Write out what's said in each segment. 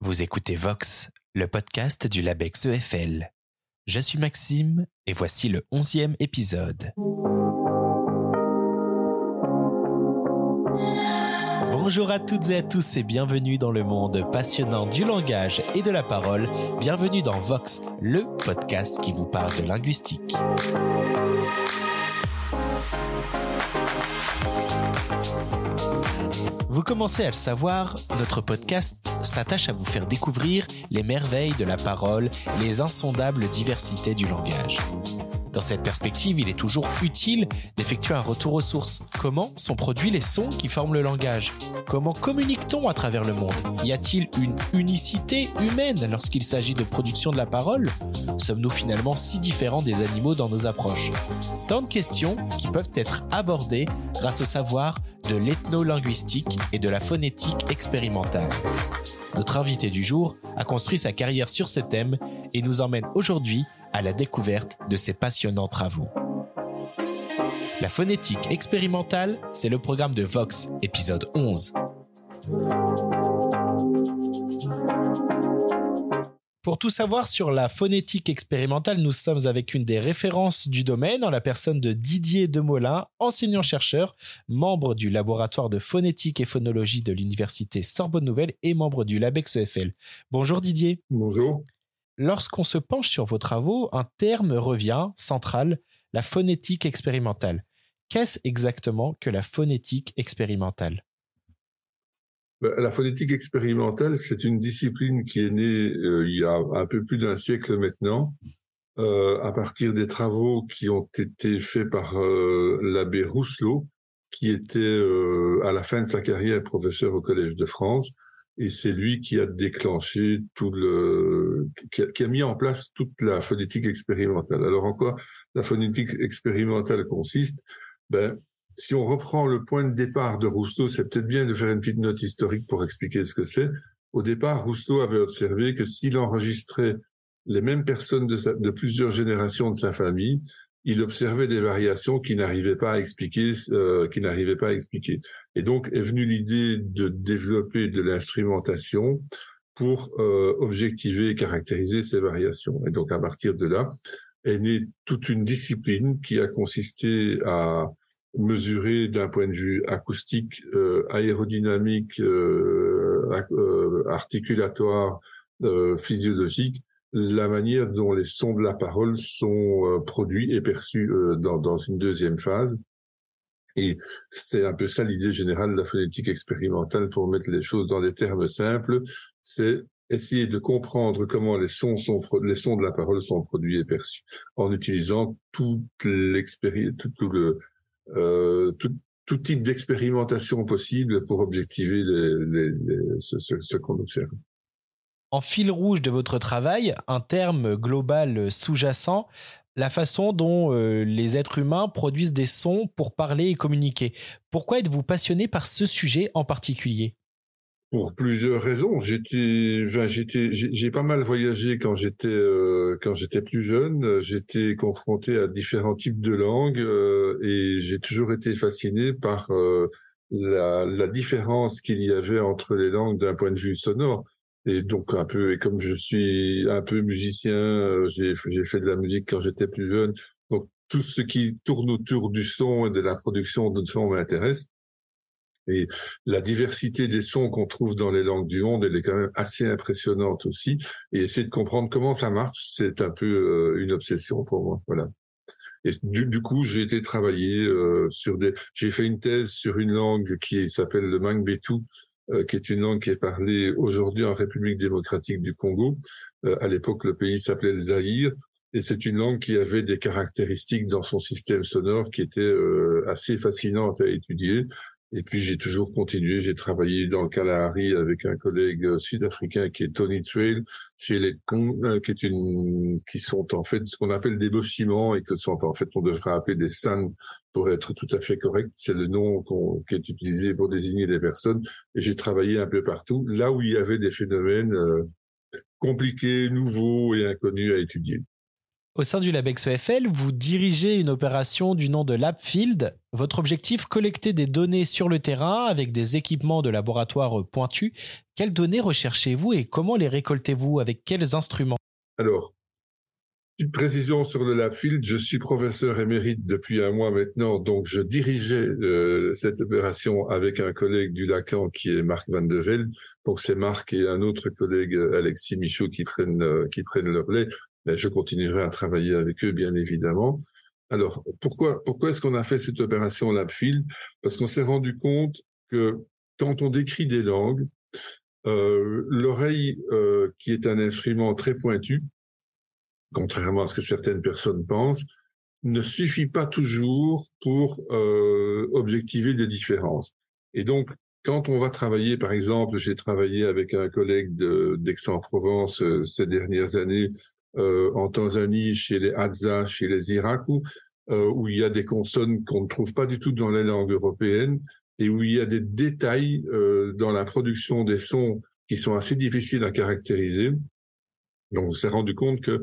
Vous écoutez Vox, le podcast du LabEx EFL. Je suis Maxime et voici le onzième épisode. Bonjour à toutes et à tous et bienvenue dans le monde passionnant du langage et de la parole. Bienvenue dans Vox, le podcast qui vous parle de linguistique. Vous commencez à le savoir, notre podcast s'attache à vous faire découvrir les merveilles de la parole, les insondables diversités du langage. Dans cette perspective, il est toujours utile d'effectuer un retour aux sources. Comment sont produits les sons qui forment le langage? Comment communique-t-on à travers le monde? Y a-t-il une unicité humaine lorsqu'il s'agit de production de la parole? Sommes-nous finalement si différents des animaux dans nos approches? Tant de questions qui peuvent être abordées grâce au savoir de l'ethnolinguistique et de la phonétique expérimentale. Notre invité du jour a construit sa carrière sur ce thème et nous emmène aujourd'hui à la découverte de ces passionnants travaux. La phonétique expérimentale, c'est le programme de Vox, épisode 11. Pour tout savoir sur la phonétique expérimentale, nous sommes avec une des références du domaine en la personne de Didier Demolin, enseignant-chercheur, membre du laboratoire de phonétique et phonologie de l'université Sorbonne Nouvelle et membre du LabEx EFL. Bonjour Didier. Bonjour. Lorsqu'on se penche sur vos travaux, un terme revient central, la phonétique expérimentale. Qu'est-ce exactement que la phonétique expérimentale? Ben, La phonétique expérimentale, c'est une discipline qui est née euh, il y a un peu plus d'un siècle maintenant, euh, à partir des travaux qui ont été faits par euh, l'abbé Rousselot, qui était à la fin de sa carrière professeur au Collège de France, et c'est lui qui a déclenché tout le, qui a, mis en place toute la phonétique expérimentale. Alors en quoi la phonétique expérimentale consiste? Ben, si on reprend le point de départ de Rousseau, c'est peut-être bien de faire une petite note historique pour expliquer ce que c'est. Au départ, Rousseau avait observé que s'il enregistrait les mêmes personnes de, de plusieurs générations de sa famille, il observait des variations qui n'arrivaient pas à expliquer, euh, qui n'arrivaient pas à expliquer. Et donc est venue l'idée de développer de l'instrumentation pour euh, objectiver et caractériser ces variations. Et donc à partir de là est née toute une discipline qui a consisté à mesurer d'un point de vue acoustique, euh, aérodynamique, euh, euh articulatoire, euh, physiologique, la manière dont les sons de la parole sont euh, produits et perçus euh, dans, dans, une deuxième phase. Et c'est un peu ça l'idée générale de la phonétique expérimentale pour mettre les choses dans des termes simples. C'est essayer de comprendre comment les sons sont les sons de la parole sont produits et perçus en utilisant toute l'expérience, tout, le euh, tout, tout, type d'expérimentation possible pour objectiver les, les, ce, ce, ce qu'on observe en fil rouge de votre travail un terme global sous-jacent, la façon dont euh, les êtres humains produisent des sons pour parler et communiquer. Pourquoi êtes-vous passionné par ce sujet en particulier? Pour plusieurs raisons. J'étais, j'ai pas mal voyagé quand j'étais euh, quand j'étais plus jeune. J'étais confronté à différents types de langues euh, et j'ai toujours été fasciné par la différence qu'il y avait entre les langues d'un point de vue sonore. Et donc un peu, et comme je suis un peu musicien, euh, j'ai fait de la musique quand j'étais plus jeune. Donc tout ce qui tourne autour du son et de la production de son m'intéresse. Et la diversité des sons qu'on trouve dans les langues du monde, elle est quand même assez impressionnante aussi. Et essayer de comprendre comment ça marche, c'est un peu euh, une obsession pour moi. Voilà. Et du, du coup, j'ai été travailler euh, sur des. J'ai fait une thèse sur une langue qui s'appelle le Mangbetu, qui est une langue qui est parlée aujourd'hui en République démocratique du Congo. Euh, à l'époque, le pays s'appelait le Zaïre. Et c'est une langue qui avait des caractéristiques dans son système sonore qui étaient euh, assez fascinantes à étudier. Et puis j'ai toujours continué. J'ai travaillé dans le Kalahari avec un collègue sud-africain qui est Tony Trail chez les qui est une qui sont en fait ce qu'on appelle des bâtiments et que sont en fait on devrait appeler des san pour être tout à fait correct. C'est le nom qui est utilisé pour désigner des personnes. Et j'ai travaillé un peu partout, là où il y avait des phénomènes euh, compliqués, nouveaux et inconnus à étudier. Au sein du LabEx EFL, vous dirigez une opération du nom de LabField. Votre objectif, collecter des données sur le terrain avec des équipements de laboratoire pointus. Quelles données recherchez-vous et comment les récoltez-vous? Avec quels instruments? Alors, une précision sur le LabField. Je suis professeur émérite depuis un mois maintenant, donc je dirigeais euh, cette opération avec un collègue du Lacan qui est Marc Van de Velde. Donc c'est Marc et un autre collègue, Alexis Michaud, qui prennent, euh, qui prennent le relais je continuerai à travailler avec eux, bien évidemment. Alors, pourquoi, pourquoi est-ce qu'on a fait cette opération LabField? Parce qu'on s'est rendu compte que quand on décrit des langues, euh, l'oreille, euh, qui est un instrument très pointu, contrairement à ce que certaines personnes pensent, ne suffit pas toujours pour euh, objectiver des différences. Et donc, quand on va travailler, par exemple, j'ai travaillé avec un collègue d'Aix-en-Provence ces dernières années en Tanzanie, chez les Hadza, chez les Irakou, euh, où il y a des consonnes qu'on ne trouve pas du tout dans les langues européennes et où il y a des détails euh, dans la production des sons qui sont assez difficiles à caractériser. Donc on s'est rendu compte que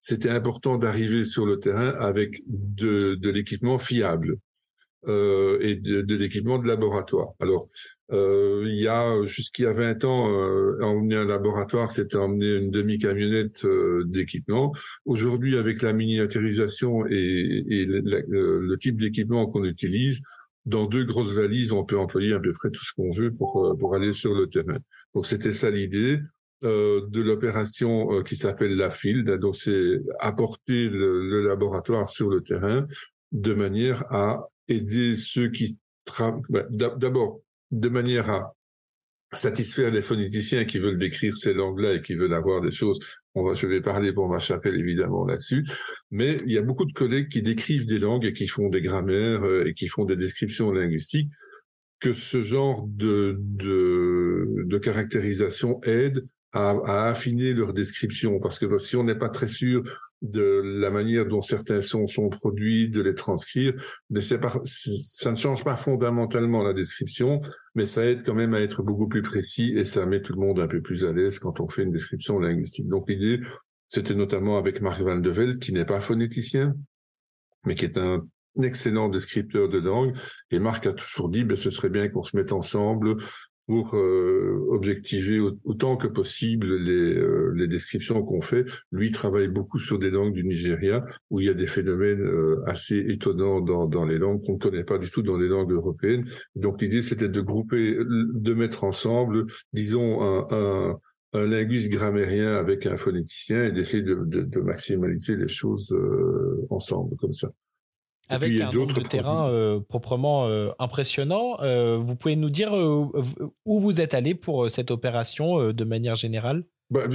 c'était important d'arriver sur le terrain avec de, de l'équipement fiable euh, et de, de l'équipement de laboratoire. Alors, euh, il y a jusqu'il y a 20 ans, euh, emmener un laboratoire, c'était emmener une demi-camionnette euh, d'équipement. Aujourd'hui, avec la miniaturisation et, et le, type d'équipement qu'on utilise, dans deux grosses valises, on peut employer à peu près tout ce qu'on veut pour, euh, pour aller sur le terrain. Donc, c'était ça l'idée. Euh, de l'opération qui s'appelle la Field. Donc, c'est apporter le, le, laboratoire sur le terrain de manière à aider ceux qui travaillent, bah, d'abord, de manière à satisfaire les phonéticiens qui veulent décrire ces langues-là et qui veulent avoir des choses. On va, je vais parler pour ma chapelle évidemment là-dessus, mais il y a beaucoup de collègues qui décrivent des langues et qui font des grammaires euh, et qui font des descriptions linguistiques. Que ce genre de, de, de caractérisation aide à, à, affiner leur description, parce que si on n'est pas très sûr de la manière dont certains sons sont produits, de les transcrire. ça ne change pas fondamentalement la description, mais ça aide quand même à être beaucoup plus précis et ça met tout le monde un peu plus à l'aise quand on fait une description linguistique. Donc l'idée, c'était notamment avec Marc Van de Velde, qui n'est pas phonéticien, mais qui est un excellent descripteur de langue. Et Marc a toujours dit, ben, ce serait bien qu'on se mette ensemble pour euh, objectiver autant que possible les, euh, les descriptions qu'on fait. Lui travaille beaucoup sur des langues du Nigeria où il y a des phénomènes euh, assez étonnants dans, dans les langues qu'on ne connaît pas du tout dans les langues européennes. Donc l'idée c'était de grouper, de mettre ensemble, disons un, un, un linguiste grammairien avec un phonéticien et d'essayer de, de, de, maximaliser les choses ensemble comme ça. Avec un nombre de terrains euh, proprement euh, impressionnant. Euh, vous pouvez nous dire où vous êtes allé pour cette opération de manière générale? Bah,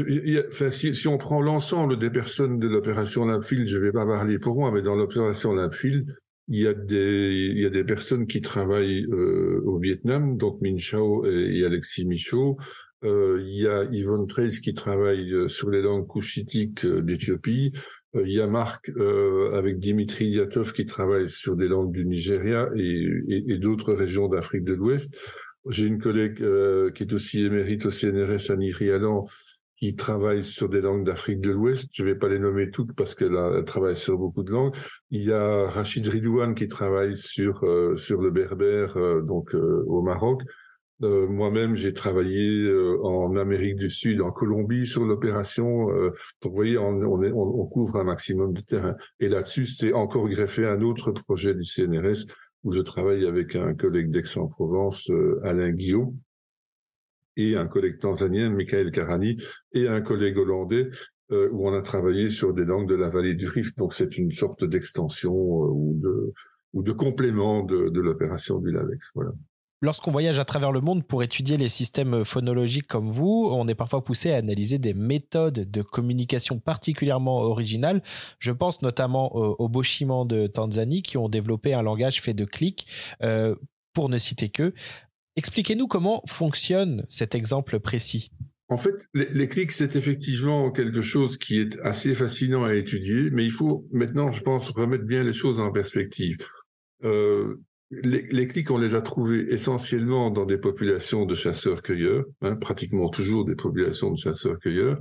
si, si, on prend l'ensemble des personnes de l'opération Labfield, je ne vais pas parler pour moi, mais dans l'opération Labfield, il y a des il y a des personnes qui travaillent au Vietnam, donc Min Chao et, Alexis Michaud. il y a Yvonne Trace qui travaille sur les langues couchitiques d'Éthiopie. Euh, il y a Marc euh, avec Dimitri Yatov qui travaille sur des langues du Nigeria et, et, et d'autres régions d'Afrique de l'Ouest. J'ai une collègue euh, qui est aussi émérite au CNRS, Annie Rialan, qui travaille sur des langues d'Afrique de l'Ouest. Je vais pas les nommer toutes parce qu'elle travaille sur beaucoup de langues. Il y a Rachid Ridouane qui travaille sur euh, sur le berbère, donc au Maroc. Euh, moi-même, j'ai travaillé euh, en Amérique du Sud, en Colombie, sur l'opération. Euh, donc, vous voyez, on, on, on, couvre un maximum de terrain. Et là-dessus, c'est encore greffé un autre projet du CNRS où je travaille avec un collègue d'Aix-en-Provence, Alain Guillaume, et un collègue tanzanien, Michael Karani, et un collègue hollandais, où on a travaillé sur des langues de la vallée du Rift. Donc, c'est une sorte d'extension ou de ou de complément de, de l'opération du LAVEX. Voilà. Lorsqu'on voyage à travers le monde pour étudier les systèmes phonologiques comme vous, on est parfois poussé à analyser des méthodes de communication particulièrement originales. Je pense notamment aux Boshimans de Tanzanie qui ont développé un langage fait de clics, euh, pour ne citer que. Expliquez-nous comment fonctionne cet exemple précis. En fait, les, les clics, c'est effectivement quelque chose qui est assez fascinant à étudier, mais il faut maintenant, je pense, remettre bien les choses en perspective. Euh, les, les, clics, on les a trouvés essentiellement dans des populations de chasseurs-cueilleurs, hein, pratiquement toujours des populations de chasseurs-cueilleurs.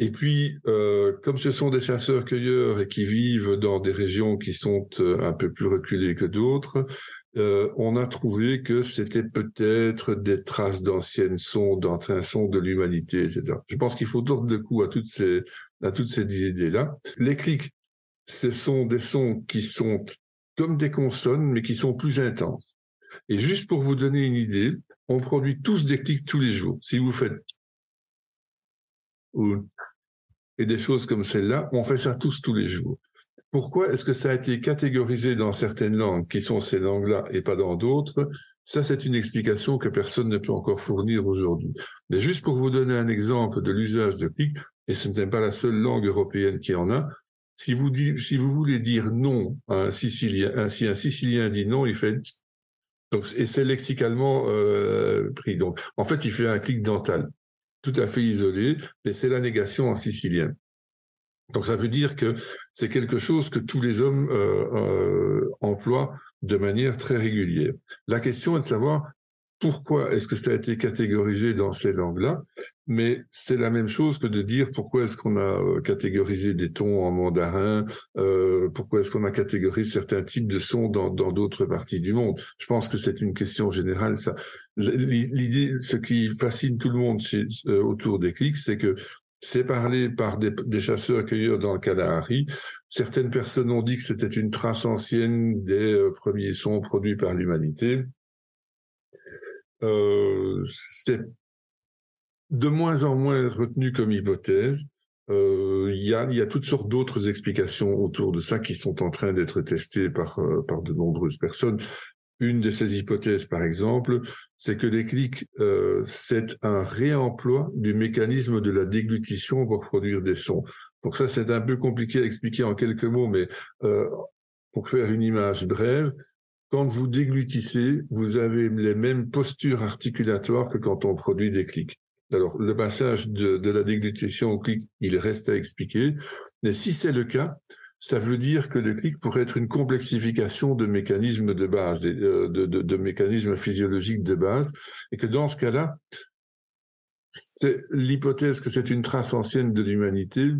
Et puis, euh, comme ce sont des chasseurs-cueilleurs et qui vivent dans des régions qui sont euh, un peu plus reculées que d'autres, euh, on a trouvé que c'était peut-être des traces d'anciennes sondes, d'anciens sondes de l'humanité, etc. Je pense qu'il faut tourner le coup à toutes ces, à toutes ces idées-là. Les clics, ce sont des sons qui sont comme des consonnes, mais qui sont plus intenses. Et juste pour vous donner une idée, on produit tous des clics tous les jours. Si vous faites et des choses comme celle-là, on fait ça tous tous les jours. Pourquoi est-ce que ça a été catégorisé dans certaines langues qui sont ces langues-là et pas dans d'autres? Ça, c'est une explication que personne ne peut encore fournir aujourd'hui. Mais juste pour vous donner un exemple de l'usage de clic, et ce n'est pas la seule langue européenne qui en a, si vous, voulez dire non à un Sicilien, si un Sicilien dit non, il fait donc, et c'est lexicalement euh, pris. Donc, en fait, il fait un clic dental tout à fait isolé, et c'est la négation en sicilien. Donc ça veut dire que c'est quelque chose que tous les hommes euh, euh, emploient de manière très régulière. La question est de savoir pourquoi est-ce que ça a été catégorisé dans ces langues-là Mais c'est la même chose que de dire pourquoi est-ce qu'on a euh, catégorisé des tons en mandarin, euh, pourquoi est-ce qu'on a catégorisé certains types de sons dans d'autres parties du monde. Je pense que c'est une question générale. Ça, l'idée, ce qui fascine tout le monde euh, autour des clics, c'est que c'est parlé par des, chasseurs-cueilleurs dans le Kalahari. Certaines personnes ont dit que c'était une trace ancienne des euh, premiers sons produits par l'humanité euh, c'est de moins en moins retenu comme hypothèse. Euh, il y, a, toutes sortes d'autres explications autour de ça qui sont en train d'être testées par, euh, de nombreuses personnes. Une de ces hypothèses, par exemple, c'est que les clics, c'est un réemploi du mécanisme de la déglutition pour produire des sons. Donc ça, c'est un peu compliqué à expliquer en quelques mots, mais pour faire une image brève, quand vous déglutissez, vous avez les mêmes postures articulatoires que quand on produit des clics. Alors, le passage de, la déglutition au clic, il reste à expliquer. Mais si c'est le cas, ça veut dire que le clic pourrait être une complexification de mécanismes de base, euh, de, de, de mécanismes physiologiques de base, et que dans ce cas-là, l'hypothèse que c'est une trace ancienne de l'humanité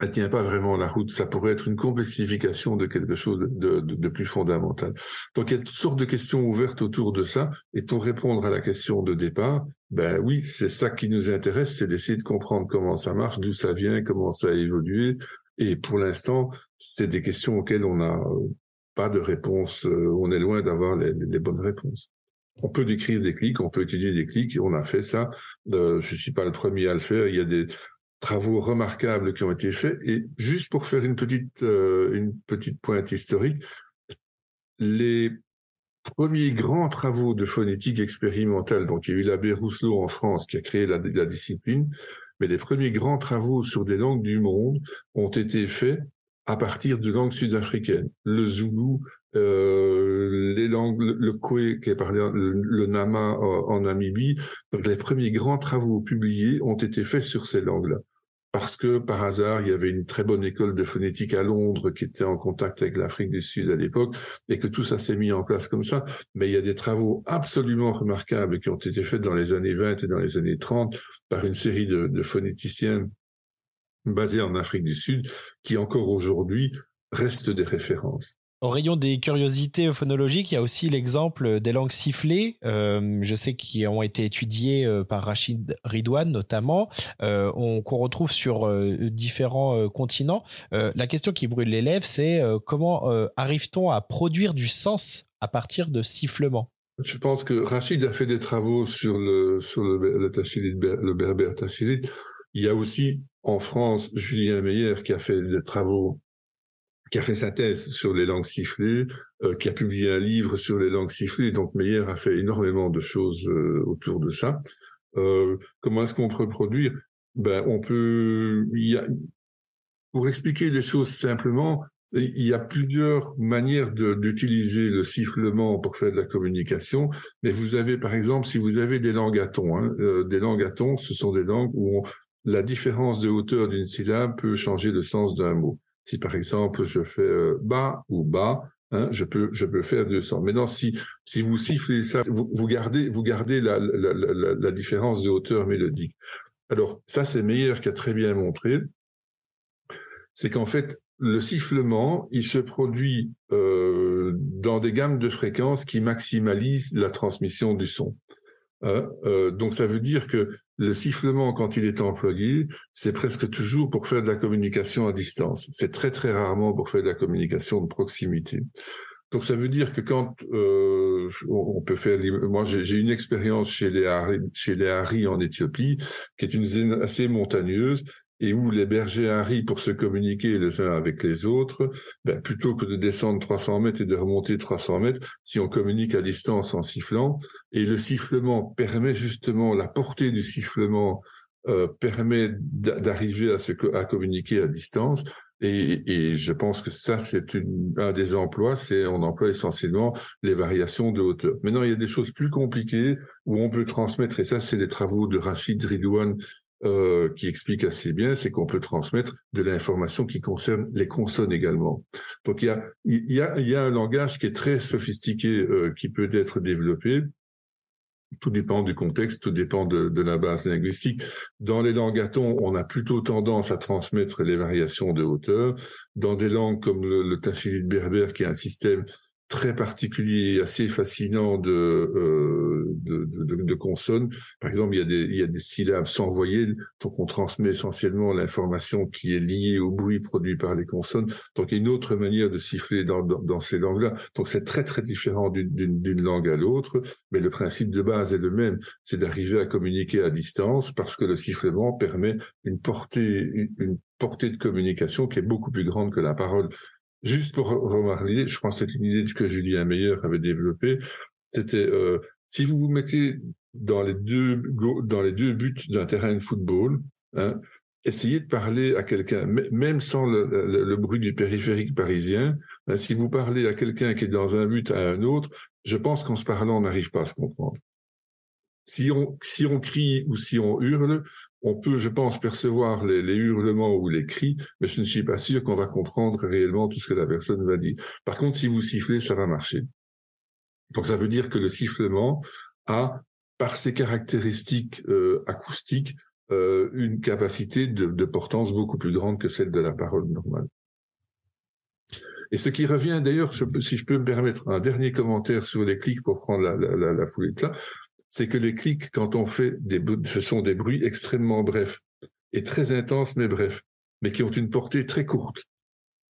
elle tient pas vraiment la route. Ça pourrait être une complexification de quelque chose de, plus fondamental. Donc il y a toutes sortes de questions ouvertes autour de ça. Et pour répondre à la question de départ, ben oui, c'est ça qui nous intéresse, c'est d'essayer de comprendre comment ça marche, d'où ça vient, comment ça a évolué. Et pour l'instant, c'est des questions auxquelles on n'a pas de réponse. Euh, on est loin d'avoir les, les, bonnes réponses. On peut décrire des clics, on peut étudier des clics. On a fait ça. Euh, je suis pas le premier à le faire. Il y a des travaux remarquables qui ont été faits. Et juste pour faire une petite, euh, une petite pointe historique, les premiers grands travaux de phonétique expérimentale, donc il y a eu l'abbé Rousselot en France qui a créé la, la, discipline, mais les premiers grands travaux sur des langues du monde ont été faits à partir de langues sud-africaines, le zoulou, euh, les langues, le kwe qui est parlé, le, nama en Namibie. Donc les premiers grands travaux publiés ont été faits sur ces langues-là. Parce que par hasard, il y avait une très bonne école de phonétique à Londres qui était en contact avec l'Afrique du Sud à l'époque et que tout ça s'est mis en place comme ça. Mais il y a des travaux absolument remarquables qui ont été faits dans les années 20 et dans les années 30 par une série de, phonéticiens basés en Afrique du Sud qui encore aujourd'hui restent des références. Au rayon des curiosités phonologiques, il y a aussi l'exemple des langues sifflées. Euh, je sais qu'ils ont été étudiées euh, par Rachid Ridwan notamment, euh, qu'on retrouve sur différents continents. la question qui brûle les lèvres, c'est comment arrive-t-on à produire du sens à partir de sifflements? Je pense que Rachid a fait des travaux sur le le, berbère tachilit. Il y a aussi en France Julien Meyer qui a fait des travaux qui a fait sa thèse sur les langues sifflées, euh, qui a publié un livre sur les langues sifflées. Donc Meyer a fait énormément de choses euh, autour de ça. Euh, comment est-ce qu'on peut produire? Ben, on peut. Y a, pour expliquer les choses simplement, il y a plusieurs manières d'utiliser le sifflement pour faire de la communication. Mais vous avez, par exemple, si vous avez des langues à ton, hein, euh, des langues à ton, ce sont des langues où la différence de hauteur d'une syllabe peut changer le sens d'un mot. Si par exemple je fais euh, bas ou bas, hein, je peux je peux faire deux sons. Maintenant, si si vous sifflez ça, vous, vous gardez vous gardez la, la, la, la, différence de hauteur mélodique. Alors ça, c'est Meyer qui a très bien montré, c'est qu'en fait, le sifflement, il se produit euh, dans des gammes de fréquences qui maximalisent la transmission du son. Hein, euh, donc ça veut dire que le sifflement, quand il est employé, c'est presque toujours pour faire de la communication à distance. C'est très très rarement pour faire de la communication de proximité. Donc ça veut dire que quand euh, on peut faire, moi j'ai une expérience chez les Hari, chez les Hari en Éthiopie, qui est une zone assez montagneuse, et où les bergers arrivent pour se communiquer les uns avec les autres, ben, plutôt que de descendre 300 mètres et de remonter 300 mètres, si on communique à distance en sifflant, et le sifflement permet justement, la portée du sifflement euh, permet d'arriver à, à communiquer à distance, et, et, je pense que ça, c'est un des emplois, c'est on emploie essentiellement les variations de hauteur. Maintenant, il y a des choses plus compliquées où on peut transmettre, et ça, c'est les travaux de Rachid Ridouane euh, qui explique assez bien, c'est qu'on peut transmettre de l'information qui concerne les consonnes également. Donc il y a, y a, y a un langage qui est très sophistiqué, euh, qui peut être développé. Tout dépend du contexte, tout dépend de, de, la base linguistique. Dans les langues à on a plutôt tendance à transmettre les variations de hauteur. Dans des langues comme le, le berbère, qui est un système très particulier et assez fascinant de, euh, de, de, de, consonnes. Par exemple, il y, a des, il y a des syllabes sans voyelles, donc on transmet essentiellement l'information qui est liée au bruit produit par les consonnes. Donc il y a une autre manière de siffler dans, dans, dans ces langues-là. Donc c'est très très différent d'une langue à l'autre, mais le principe de base est le même, c'est d'arriver à communiquer à distance parce que le sifflement permet une portée, une portée de communication qui est beaucoup plus grande que la parole. Juste pour remarquer, je pense que c'est une idée que Julien Meyer avait développée, c'était euh, si vous vous mettez dans les deux les buts d'un terrain de football, hein, essayez de parler à quelqu'un, même sans le, bruit du périphérique parisien. Hein, si vous parlez à quelqu'un qui est dans un but à un autre, je pense qu'en se parlant, on n'arrive pas à se comprendre. Si on, si on crie ou si on hurle, on peut, je pense, percevoir les, hurlements ou les cris, mais je ne suis pas sûr qu'on va comprendre réellement tout ce que la personne va dire. Par contre, si vous sifflez, ça va marcher. Donc ça veut dire que le sifflement a, par ses caractéristiques euh, acoustiques, euh, une capacité de, portance beaucoup plus grande que celle de la parole normale. Et ce qui revient d'ailleurs, si je peux me permettre un dernier commentaire sur les clics pour prendre la, la, la foulée de ça, c'est que les clics, quand on fait des, ce sont des bruits extrêmement brefs et très intenses, mais brefs, mais qui ont une portée très courte.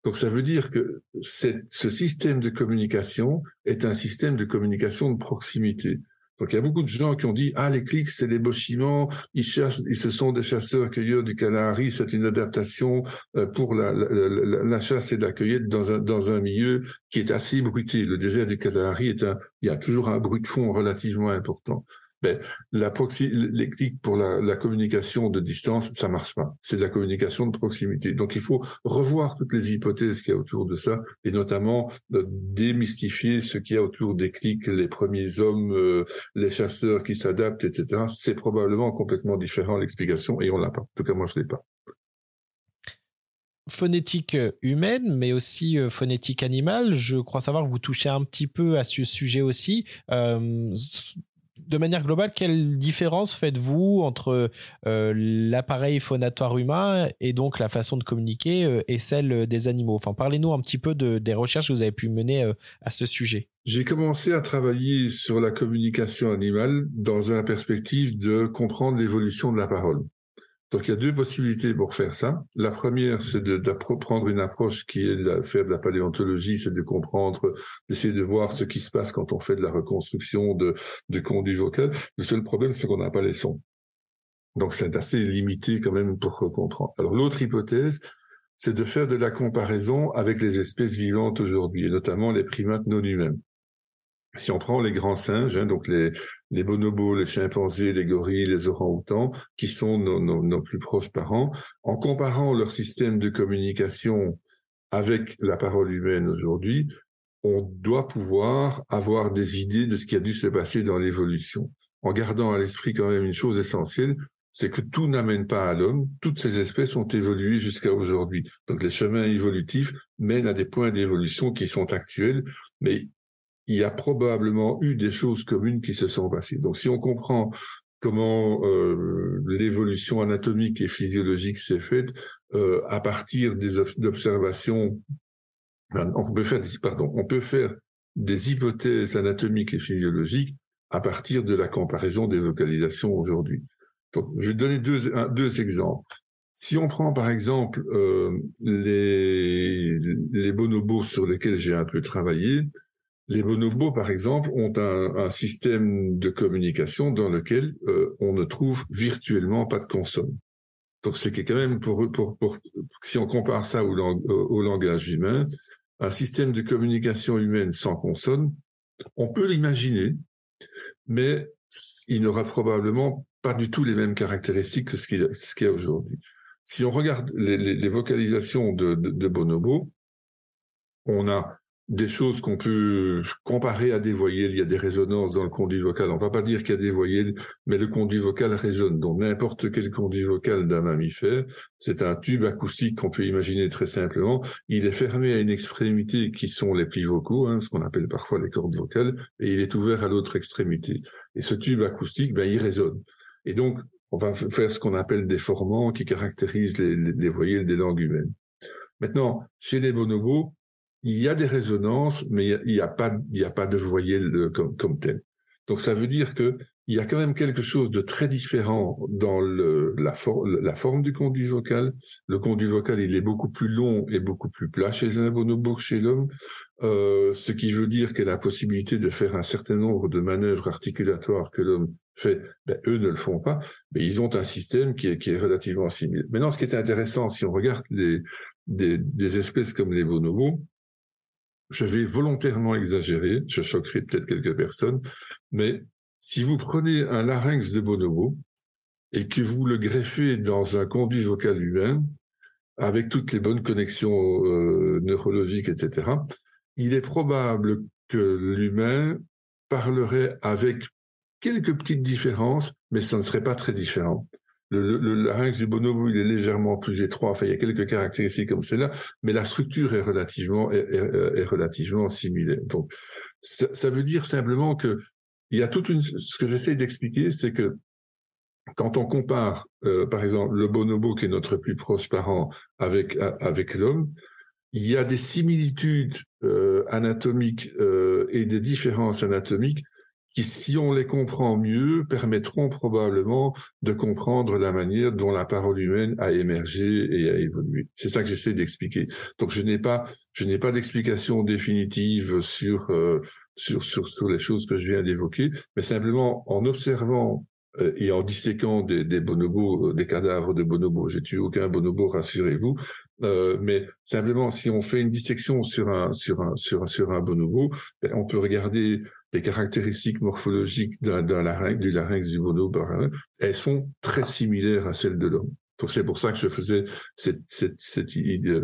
Donc ça veut dire que ce système de communication est un système de communication de proximité. Donc il y a beaucoup de gens qui ont dit ah les clics c'est des bâtiments, ils chassent, ils se sont des chasseurs cueilleurs du Canari, c'est une adaptation euh, pour la, la, la, chasse et la cueillette dans un dans un milieu qui est assez bruité. Le désert du Canari est un, il y a toujours un bruit de fond relativement important ben, la les clics pour la, communication de distance, ça marche pas. C'est de la communication de proximité. Donc il faut revoir toutes les hypothèses qu'il y a autour de ça, et notamment de démystifier ce qu'il y a autour des clics, les premiers hommes, euh, les chasseurs qui s'adaptent, etc. C'est probablement complètement différent l'explication, et on l'a pas. En tout cas, moi je l'ai pas phonétique humaine, mais aussi euh, phonétique animale. Je crois savoir que vous touchez un petit peu à ce sujet aussi. Euh, de manière globale, quelle différence faites-vous entre euh, l'appareil phonatoire humain et donc la façon de communiquer euh, et celle des animaux? Parlez-nous un petit peu de, des recherches que vous avez pu mener euh, à ce sujet. J'ai commencé à travailler sur la communication animale dans une perspective de comprendre l'évolution de la parole. Donc il y a deux possibilités pour faire ça. La première, c'est de, prendre une approche qui est de faire de la paléontologie, c'est de comprendre, d'essayer de voir ce qui se passe quand on fait de la reconstruction de, de conduits vocales. Le seul problème, c'est qu'on n'a pas les sons. Donc c'est assez limité quand même pour comprendre. Alors l'autre hypothèse, c'est de faire de la comparaison avec les espèces vivantes aujourd'hui, et notamment les primates non humains si on prend les grands singes, hein, donc les, bonobos, les chimpanzés, les gorilles, les orang-outans, qui sont nos, nos, plus proches parents, en comparant leur système de communication avec la parole humaine aujourd'hui, on doit pouvoir avoir des idées de ce qui a dû se passer dans l'évolution, en gardant à l'esprit quand même une chose essentielle, c'est que tout n'amène pas à l'homme. Toutes ces espèces ont évolué jusqu'à aujourd'hui. Donc les chemins évolutifs mènent à des points d'évolution qui sont actuels, mais il y a probablement eu des choses communes qui se sont passées. Donc si on comprend comment euh, l'évolution anatomique et physiologique s'est faite euh, à partir des observations. On peut faire, pardon, on peut faire des hypothèses anatomiques et physiologiques à partir de la comparaison des vocalisations aujourd'hui. Donc, je vais donner deux, deux exemples. Si on prend par exemple euh, les, les bonobos sur lesquels j'ai un peu travaillé, les bonobos par exemple ont un, système de communication dans lequel euh, on ne trouve virtuellement pas de consonne. Donc c'est quand même pour, pour, pour, si on compare ça au, au langage humain, un système de communication humaine sans consonne, on peut l'imaginer, mais il n'aura probablement pas du tout les mêmes caractéristiques que ce qu'il y a aujourd'hui. Si on regarde les vocalisations de, de, de, Bonobo, on a des choses qu'on peut comparer à des voyelles. Il y a des résonances dans le conduit vocal. On va pas dire qu'il y a des voyelles, mais le conduit vocal résonne. Donc n'importe quel conduit vocal d'un mammifère, c'est un tube acoustique qu'on peut imaginer très simplement. Il est fermé à une extrémité qui sont les plis vocaux, hein, ce qu'on appelle parfois les cordes vocales, et il est ouvert à l'autre extrémité. Et ce tube acoustique, ben, il résonne. Et donc, on va faire ce qu'on appelle des formants qui caractérisent les, voyelles des langues humaines. Maintenant, chez les bonobos, il y a des résonances, mais il n'y a, pas, a pas de voyelles comme, comme telles. Donc ça veut dire que il y a quand même quelque chose de très différent dans la, forme du conduit vocal. Le conduit vocal, il est beaucoup plus long et beaucoup plus plat chez un bonobo que chez l'homme, euh, ce qui veut dire a la possibilité de faire un certain nombre de manœuvres articulatoires que l'homme fait. Ben, eux ne le font pas, mais ils ont un système qui est, qui est relativement similaire. Maintenant, ce qui est intéressant, si on regarde des espèces comme les bonobos, je vais volontairement exagérer, je choquerai peut-être quelques personnes, mais si vous prenez un larynx de bonobo et que vous le greffez dans un conduit vocal humain, avec toutes les bonnes connexions euh, neurologiques, etc., il est probable que l'humain parlerait avec quelques petites différences, mais ça ne serait pas très différent. Le, le, larynx du bonobo, il est légèrement plus étroit. Enfin, il y a quelques caractéristiques comme celle-là, mais la structure est relativement est, est, relativement similaire. Donc, ça, ça, veut dire simplement que il y a toute une. Ce que j'essaie d'expliquer, c'est que quand on compare, euh, par exemple, le bonobo qui est notre plus proche parent avec avec l'homme, il y a des similitudes euh, anatomiques euh, et des différences anatomiques qui, si on les comprend mieux, permettront probablement de comprendre la manière dont la parole humaine a émergé et a évolué. C'est ça que j'essaie d'expliquer. Donc je n'ai pas, je n'ai pas d'explication définitive sur, euh, sur, sur, sur les choses que je viens d'évoquer, mais simplement en observant euh, et en disséquant des, des bonobos, euh, des cadavres de bonobos. J'ai tué aucun bonobo, rassurez-vous. Euh, mais simplement, si on fait une dissection sur un sur un sur, sur un bonobo, ben, on peut regarder les caractéristiques morphologiques d'un larynx, du larynx du bonobo. Elles sont très similaires à celles de l'homme. Donc c'est pour ça que je faisais cette, cette, cette,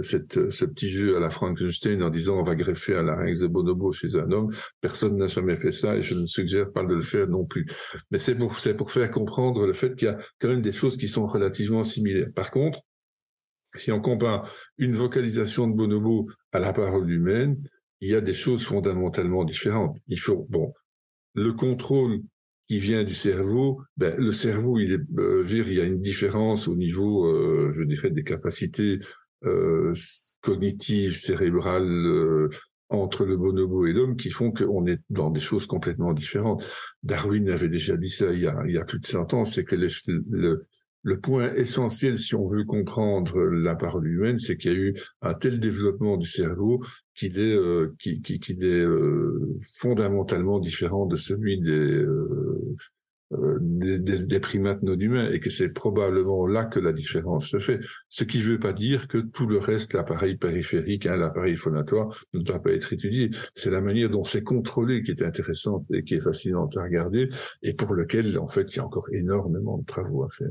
cette, ce petit jeu à la Frankenstein en disant on va greffer un larynx de bonobo chez un homme. Personne n'a jamais fait ça et je ne suggère pas de le faire non plus. Mais c'est pour, c'est pour faire comprendre le fait qu'il y a quand même des choses qui sont relativement similaires. Par contre, si on compare une vocalisation de bonobo à la parole humaine, il y a des choses fondamentalement différentes. Il faut, bon, le contrôle qui vient du cerveau, ben, le cerveau, il est, euh, il y a une différence au niveau, euh, je dirais, des capacités euh, cognitives, cérébrales euh, entre le bonobo et l'homme qui font qu'on est dans des choses complètement différentes. Darwin avait déjà dit ça il y a, plus de 100 ans, c'est que le point essentiel, si on veut comprendre la parole humaine, c'est qu'il y a eu un tel développement du cerveau qu'il est, euh, qu'il est euh, fondamentalement différent de celui des, euh, euh, primates non humains et que c'est probablement là que la différence se fait. Ce qui ne veut pas dire que tout le reste, l'appareil périphérique, hein, l'appareil phonatoire, ne doit pas être étudié. C'est la manière dont c'est contrôlé qui est intéressante et qui est fascinante à regarder et pour lequel, en fait, il y a encore énormément de travaux à faire.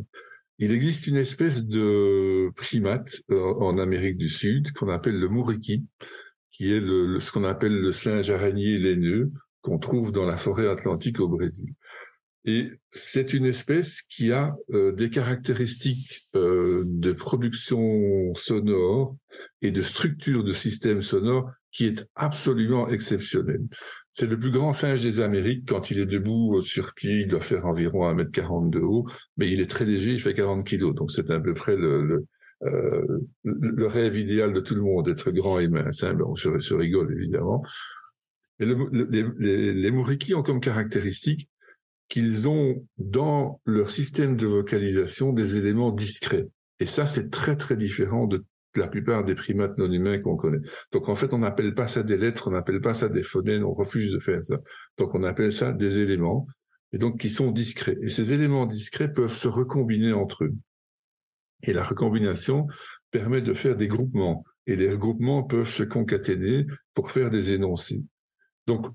Il existe une espèce de primate euh, en Amérique du Sud qu'on appelle le mouriki, qui est le, ce qu'on appelle le singe araignée laineux qu'on trouve dans la forêt atlantique au Brésil. Et c'est une espèce qui a euh, des caractéristiques euh, de production sonore et de structure de système sonore qui est absolument exceptionnelle. C'est le plus grand singe des Amériques. Quand il est debout sur pied, il doit faire environ 1m40 de haut, mais il est très léger, il fait 40 kilos. Donc c'est à peu près le, le, euh, le rêve idéal de tout le monde, d'être grand et mince. Hein. on se, rigole évidemment. Mais les, les, les mouriki ont comme caractéristique qu'ils ont dans leur système de vocalisation des éléments discrets. Et ça, c'est très très différent de la plupart des primates non humains qu'on connaît. Donc en fait, on n'appelle pas ça des lettres, on n'appelle pas ça des phonèmes, on refuse de faire ça. Donc on appelle ça des éléments, et donc qui sont discrets. Et ces éléments discrets peuvent se recombiner entre eux. Et la recombination permet de faire des groupements. Et les regroupements peuvent se concaténer pour faire des énoncés. Donc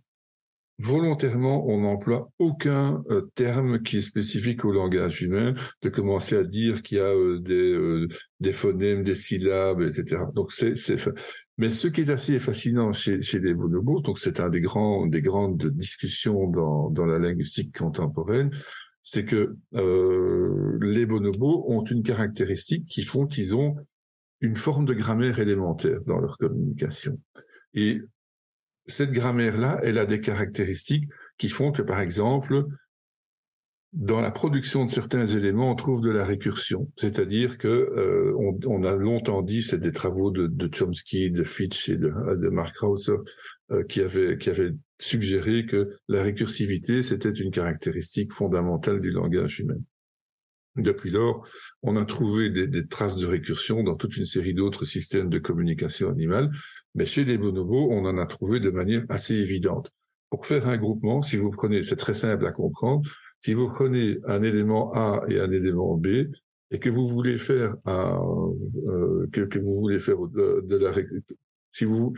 volontairement, on n'emploie aucun euh, terme qui est spécifique au langage humain, de commencer à dire qu'il y a euh, des, euh, des phonèmes, des syllabes, etc. Donc c'est. Mais ce qui est assez fascinant chez, chez les bonobos, donc c'est un des grands des grandes discussions dans, dans la linguistique contemporaine, c'est que les bonobos ont une caractéristique qui font qu'ils ont une forme de grammaire élémentaire dans leur communication. Et cette grammaire-là, elle a des caractéristiques qui font que, par exemple, dans la production de certains éléments, on trouve de la récursion. C'est-à-dire que euh, on, a longtemps dit, c'est des travaux de, Chomsky, de Fitch et de, Mark Krauser euh, qui avaient qui avaient suggéré que la récursivité c'était une caractéristique fondamentale du langage humain. Depuis lors, on a trouvé des, traces de récursion dans toute une série d'autres systèmes de communication animale, mais chez les bonobos, on en a trouvé de manière assez évidente. Pour faire un groupement, si vous prenez, c'est très simple à comprendre, si vous prenez un élément A et un élément B, et que vous voulez faire un, euh, que, vous voulez faire de, la si vous,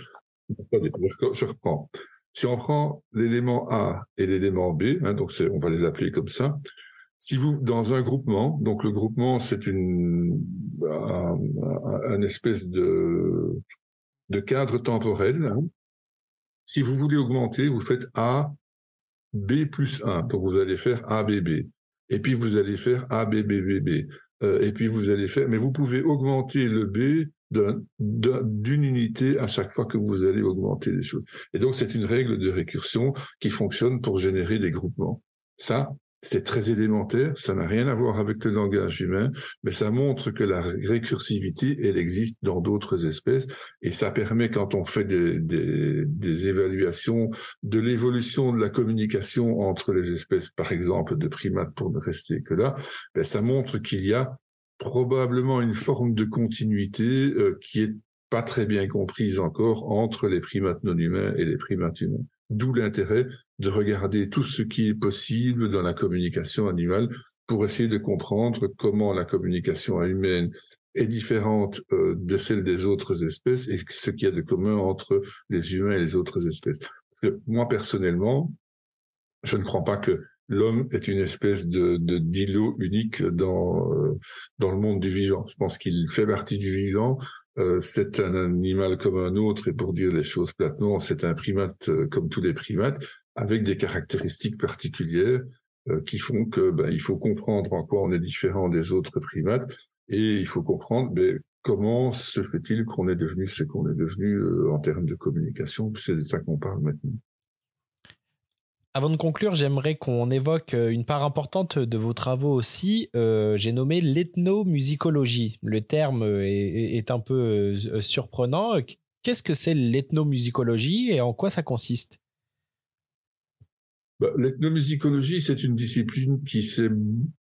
je reprends. Si on prend l'élément A et l'élément B, hein, donc on va les appeler comme ça, si vous, dans un groupement, donc le groupement, c'est une, un, espèce de, de cadre temporel. Si vous voulez augmenter, vous faites A, B plus 1. Donc vous allez faire ABB. Et puis vous allez faire ABBBB. Euh, et puis vous allez faire, mais vous pouvez augmenter le B d'une unité à chaque fois que vous allez augmenter les choses. Et donc c'est une règle de récursion qui fonctionne pour générer des groupements. Ça, c'est très élémentaire, ça n'a rien à voir avec le langage humain, mais ça montre que la récursivité, elle existe dans d'autres espèces, et ça permet, quand on fait des, des, des évaluations de l'évolution de la communication entre les espèces, par exemple de primates pour ne rester que là, ben ça montre qu'il y a probablement une forme de continuité euh, qui est pas très bien comprise encore entre les primates non humains et les primates humains. D'où l'intérêt de regarder tout ce qui est possible dans la communication animale pour essayer de comprendre comment la communication humaine est différente euh, de celle des autres espèces et ce qu'il y a de commun entre les humains et les autres espèces. Moi, personnellement, je ne crois pas que l'homme est une espèce de, de d'îlot unique dans euh, dans le monde du vivant. Je pense qu'il fait partie du vivant, euh, c'est un animal comme un autre, et pour dire les choses platement, c'est un primate euh, comme tous les primates, avec des caractéristiques particulières euh, qui font que ben, il faut comprendre en quoi on est différent des autres primates, et il faut comprendre ben, comment se fait-il qu'on est devenu ce qu'on est devenu en termes de communication, c'est de ça qu'on parle maintenant. Avant de conclure, j'aimerais qu'on évoque euh, une part importante de vos travaux aussi. Euh, j'ai nommé l'ethnomusicologie. Le terme est, un peu euh, surprenant. Qu'est-ce que c'est l'ethnomusicologie et en quoi ça consiste? Bah, L'ethnomusicologie, c'est une discipline qui s'est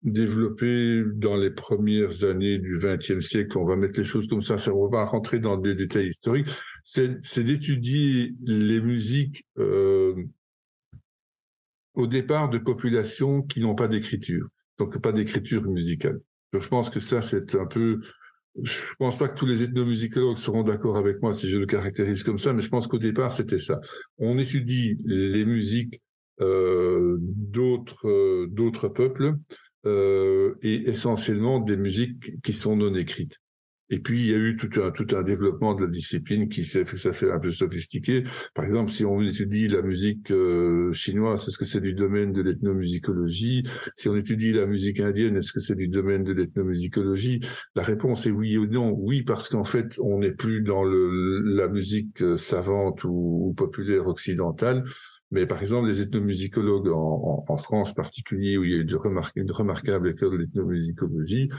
développée dans les premières années du XXe siècle. On va mettre les choses comme ça, on va rentrer dans des détails historiques. C'est d'étudier les musiques au départ de populations qui n'ont pas d'écriture, donc pas d'écriture musicale. je pense que ça, c'est un peu... Je pense pas que tous les ethnomusicologues seront d'accord avec moi si je le caractérise comme ça, mais je pense qu'au départ, c'était ça. On étudie les musiques euh, d'autres euh, d'autres peuples euh, et essentiellement des musiques qui sont non écrites. Et puis, il y a eu tout un, tout un développement de la discipline qui s'est fait, ça fait un peu sophistiqué. Par exemple, si on étudie la musique euh, chinoise, est-ce que c'est du domaine de l'ethnomusicologie? Si on étudie la musique indienne, est-ce que c'est du domaine de l'ethnomusicologie? La réponse est oui ou non. Oui, parce qu'en fait, on n'est plus dans le, la musique euh, savante ou, populaire occidentale, Mais par exemple, les ethnomusicologues en, en, France particulier, où il y a eu de une remarquable école d'ethnomusicologie,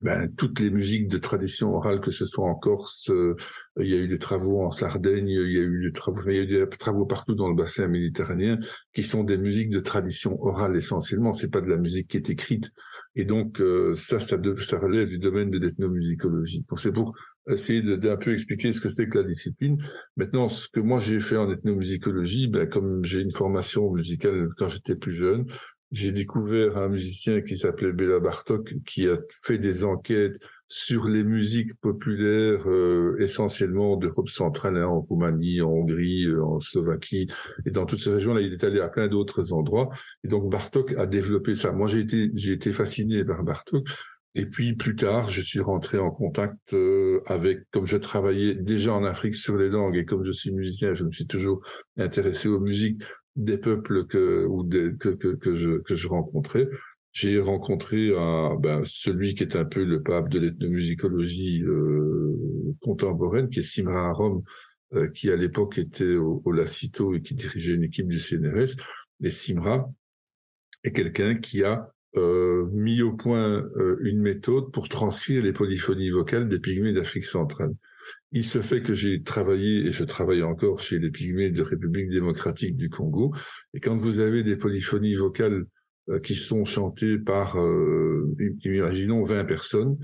ben, toutes les musiques de tradition orale, que ce soit en Corse, euh, il y a eu des travaux en Sardaigne, il y a eu des travaux, il y a eu des travaux partout dans le bassin méditerranéen, qui sont des musiques de tradition orale essentiellement. C'est pas de la musique qui est écrite. Et donc euh, ça, ça, ça relève du domaine de l'ethnomusicologie. Donc c'est pour essayer d'un peu expliquer ce que c'est que la discipline. Maintenant, ce que moi j'ai fait en ethnomusicologie, ben, comme j'ai une formation musicale quand j'étais plus jeune, j'ai découvert un musicien qui s'appelait Béla Bartok, qui a fait des enquêtes sur les musiques populaires, euh, essentiellement d'Europe centrale, hein, en Roumanie, en Hongrie, euh, en Slovaquie, et dans toutes ces régions-là, il est allé à plein d'autres endroits. Et donc Bartok a développé ça. Moi, j'ai été, j'ai été fasciné par Bartok. Et puis plus tard, je suis rentré en contact euh, avec, comme je travaillais déjà en Afrique sur les langues et comme je suis musicien, je me suis toujours intéressé aux musiques des peuples que ou des, que, que, que je que je rencontrais. J'ai rencontré un, ben, celui qui est un peu le pape de l'ethnomusicologie euh, contemporaine, qui est Simra Arom, euh, qui à l'époque était au, au, Lacito et qui dirigeait une équipe du CNRS. Et Simra est quelqu'un qui a euh, mis au point euh, une méthode pour transcrire les polyphonies vocales des pygmées d'Afrique centrale. Il se fait que j'ai travaillé et je travaille encore chez les pygmées de République démocratique du Congo. Et quand vous avez des polyphonies vocales euh, qui sont chantées par, euh, imaginons, 20 personnes,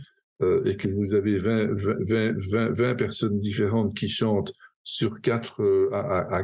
euh, et que vous avez 20, 20, 20, 20, personnes différentes qui chantent sur quatre, euh,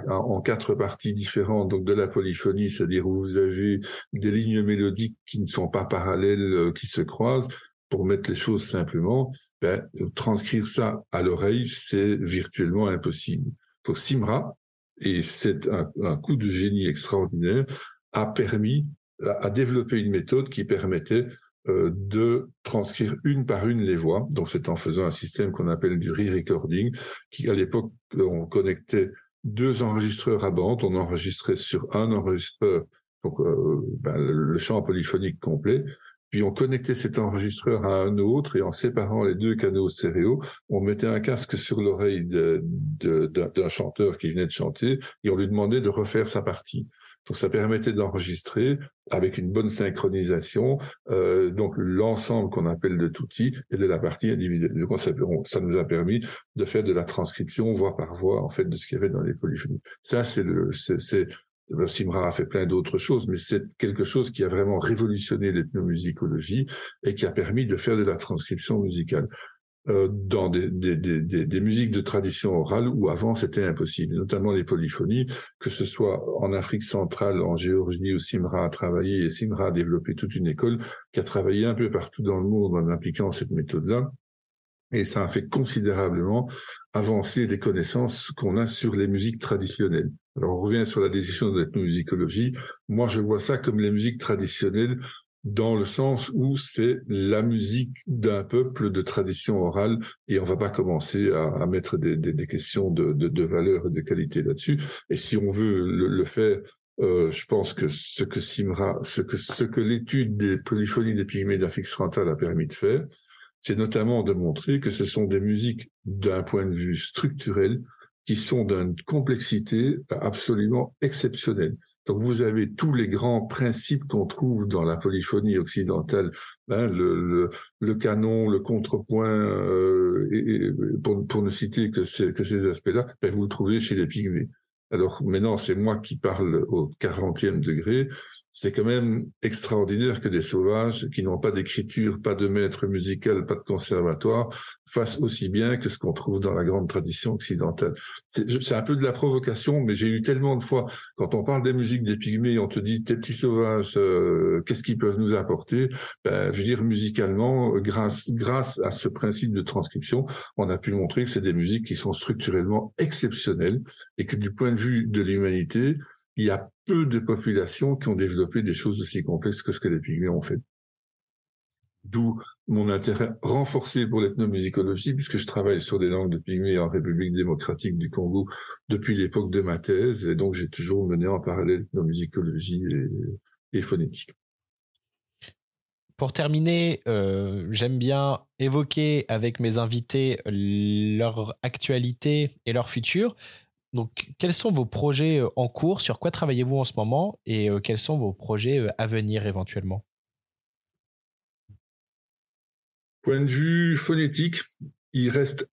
en quatre parties différentes, donc de la polyphonie, c'est-à-dire où vous avez des lignes mélodiques qui ne sont pas parallèles, euh, qui se croisent, pour mettre les choses simplement, ben, transcrire ça à l'oreille, c'est virtuellement impossible. Donc Simra, et c'est un, coup de génie extraordinaire, a permis, à développer une méthode qui permettait euh, de transcrire une par une les voix. Donc c'est en faisant un système qu'on appelle du re-recording, qui à l'époque on connectait deux enregistreurs à bande, on enregistrait sur un enregistreur donc, euh, ben, le champ polyphonique complet, puis on connectait cet enregistreur à un autre et en séparant les deux canaux stéréo, on mettait un casque sur l'oreille d'un chanteur qui venait de chanter et on lui demandait de refaire sa partie. Donc ça permettait d'enregistrer avec une bonne synchronisation euh, donc l'ensemble qu'on appelle de tutti et de la partie individuelle. Donc ça nous a permis de faire de la transcription voix par voix en fait de ce qu'il y avait dans les polyphonies. Ça c'est le c'est Simra a fait plein d'autres choses, mais c'est quelque chose qui a vraiment révolutionné l'ethnomusicologie et qui a permis de faire de la transcription musicale euh, dans des, des, des, des, musiques de tradition orale où avant c'était impossible, notamment les polyphonies, que ce soit en Afrique centrale, en Géorgie où Simra a travaillé, et Simra a développé toute une école qui a travaillé un peu partout dans le monde en appliquant cette méthode-là. Et ça a fait considérablement avancer les connaissances qu'on a sur les musiques traditionnelles. On revient sur la décision de l'ethnomusicologie. Moi, je vois ça comme les musiques traditionnelles dans le sens où c'est la musique d'un peuple de tradition orale et on va pas commencer à, mettre des, questions de, de, valeur et de qualité là-dessus. Et si on veut le, le faire, euh, je pense que ce que Simra, ce que ce que l'étude des polyphonies des pygmées d'Afrique centrale a permis de faire, c'est notamment de montrer que ce sont des musiques d'un point de vue structurel qui sont d'une complexité absolument exceptionnelle. Donc vous avez tous les grands principes qu'on trouve dans la polyphonie occidentale, hein, le, canon, le contrepoint, euh, pour, ne citer que ces, que ces aspects-là, ben vous le trouvez chez les pygmées. Alors maintenant, c'est moi qui parle au 40e degré. C'est quand même extraordinaire que des sauvages qui n'ont pas d'écriture, pas de maître musical, pas de conservatoire, fassent aussi bien que ce qu'on trouve dans la grande tradition occidentale. C'est un peu de la provocation, mais j'ai eu tellement de fois, quand on parle des musiques des pygmées, on te dit, tes petits sauvages, euh, qu'est-ce qu'ils peuvent nous apporter? Ben, Je veux dire, musicalement, grâce, grâce à ce principe de transcription, on a pu montrer que c'est des musiques qui sont structurellement exceptionnelles et que du point de vue de l'humanité, il y a peu de populations qui ont développé des choses aussi complexes que ce que les Pygmées ont fait. D'où mon intérêt renforcé pour l'ethnomusicologie, puisque je travaille sur des langues de Pygmées en République démocratique du Congo depuis l'époque de ma thèse, et donc j'ai toujours mené en parallèle l'ethnomusicologie et, et phonétique. Pour terminer, euh, j'aime bien évoquer avec mes invités leur actualité et leur futur. Donc, quels sont vos projets en cours? Sur quoi travaillez-vous en ce moment? Et quels sont vos projets à venir éventuellement? Point de vue phonétique, il reste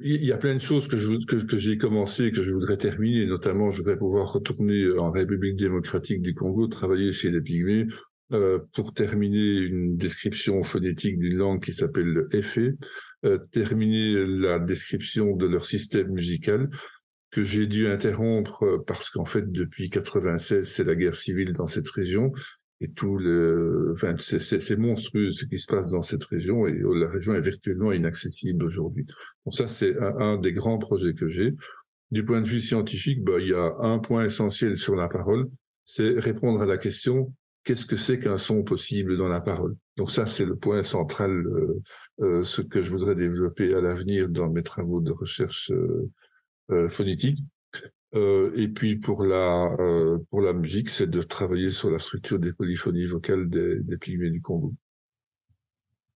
il y a plein de choses que je que, j'ai commencé et que je voudrais terminer. Notamment, je vais pouvoir retourner en République démocratique du Congo, travailler chez les Pygmées euh, pour terminer une description phonétique d'une langue qui s'appelle le euh, terminer la description de leur système musical que j'ai dû interrompre parce qu'en fait depuis 96 c'est la guerre civile dans cette région et tout le, enfin, c'est monstrueux ce qui se passe dans cette région et la région est virtuellement inaccessible aujourd'hui. Donc ça, c'est un, des grands projets que j'ai. Du point de vue scientifique, bah, il y a un point essentiel sur la parole, c'est répondre à la question qu'est-ce que c'est qu'un son possible dans la parole? Donc ça, c'est le point central, euh, euh, ce que je voudrais développer à l'avenir dans mes travaux de recherche euh, euh phonétique. Euh, et puis pour la euh, pour la musique, c'est de travailler sur la structure des polyphonies vocales des, des pygmées du Congo.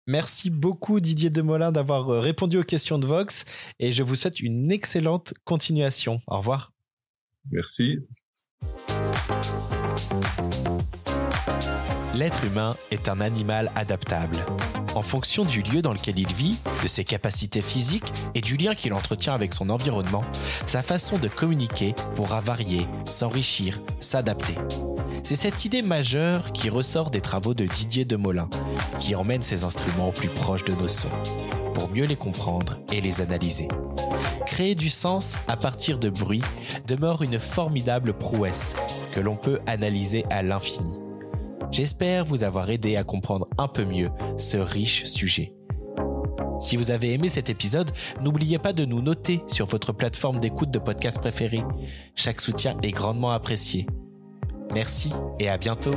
Merci beaucoup Didier Demolin d'avoir euh, répondu aux questions de Vox et je vous souhaite une excellente continuation. Au revoir. Merci. L'être humain est un animal adaptable. En fonction du lieu dans lequel il vit, de ses capacités physiques et du lien qu'il entretient avec son environnement, sa façon de communiquer pourra varier, s'enrichir, s'adapter. C'est cette idée majeure qui ressort des travaux de Didier Demolin, qui emmène ces instruments au plus proche de nos sons, pour mieux les comprendre et les analyser. Créer du sens à partir de bruit demeure une formidable prouesse que l'on peut analyser à l'infini. J'espère vous avoir aidé à comprendre un peu mieux ce riche sujet. Si vous avez aimé cet épisode, n'oubliez pas de nous noter sur votre plateforme d'écoute de podcast préférée. Chaque soutien est grandement apprécié. Merci et à bientôt.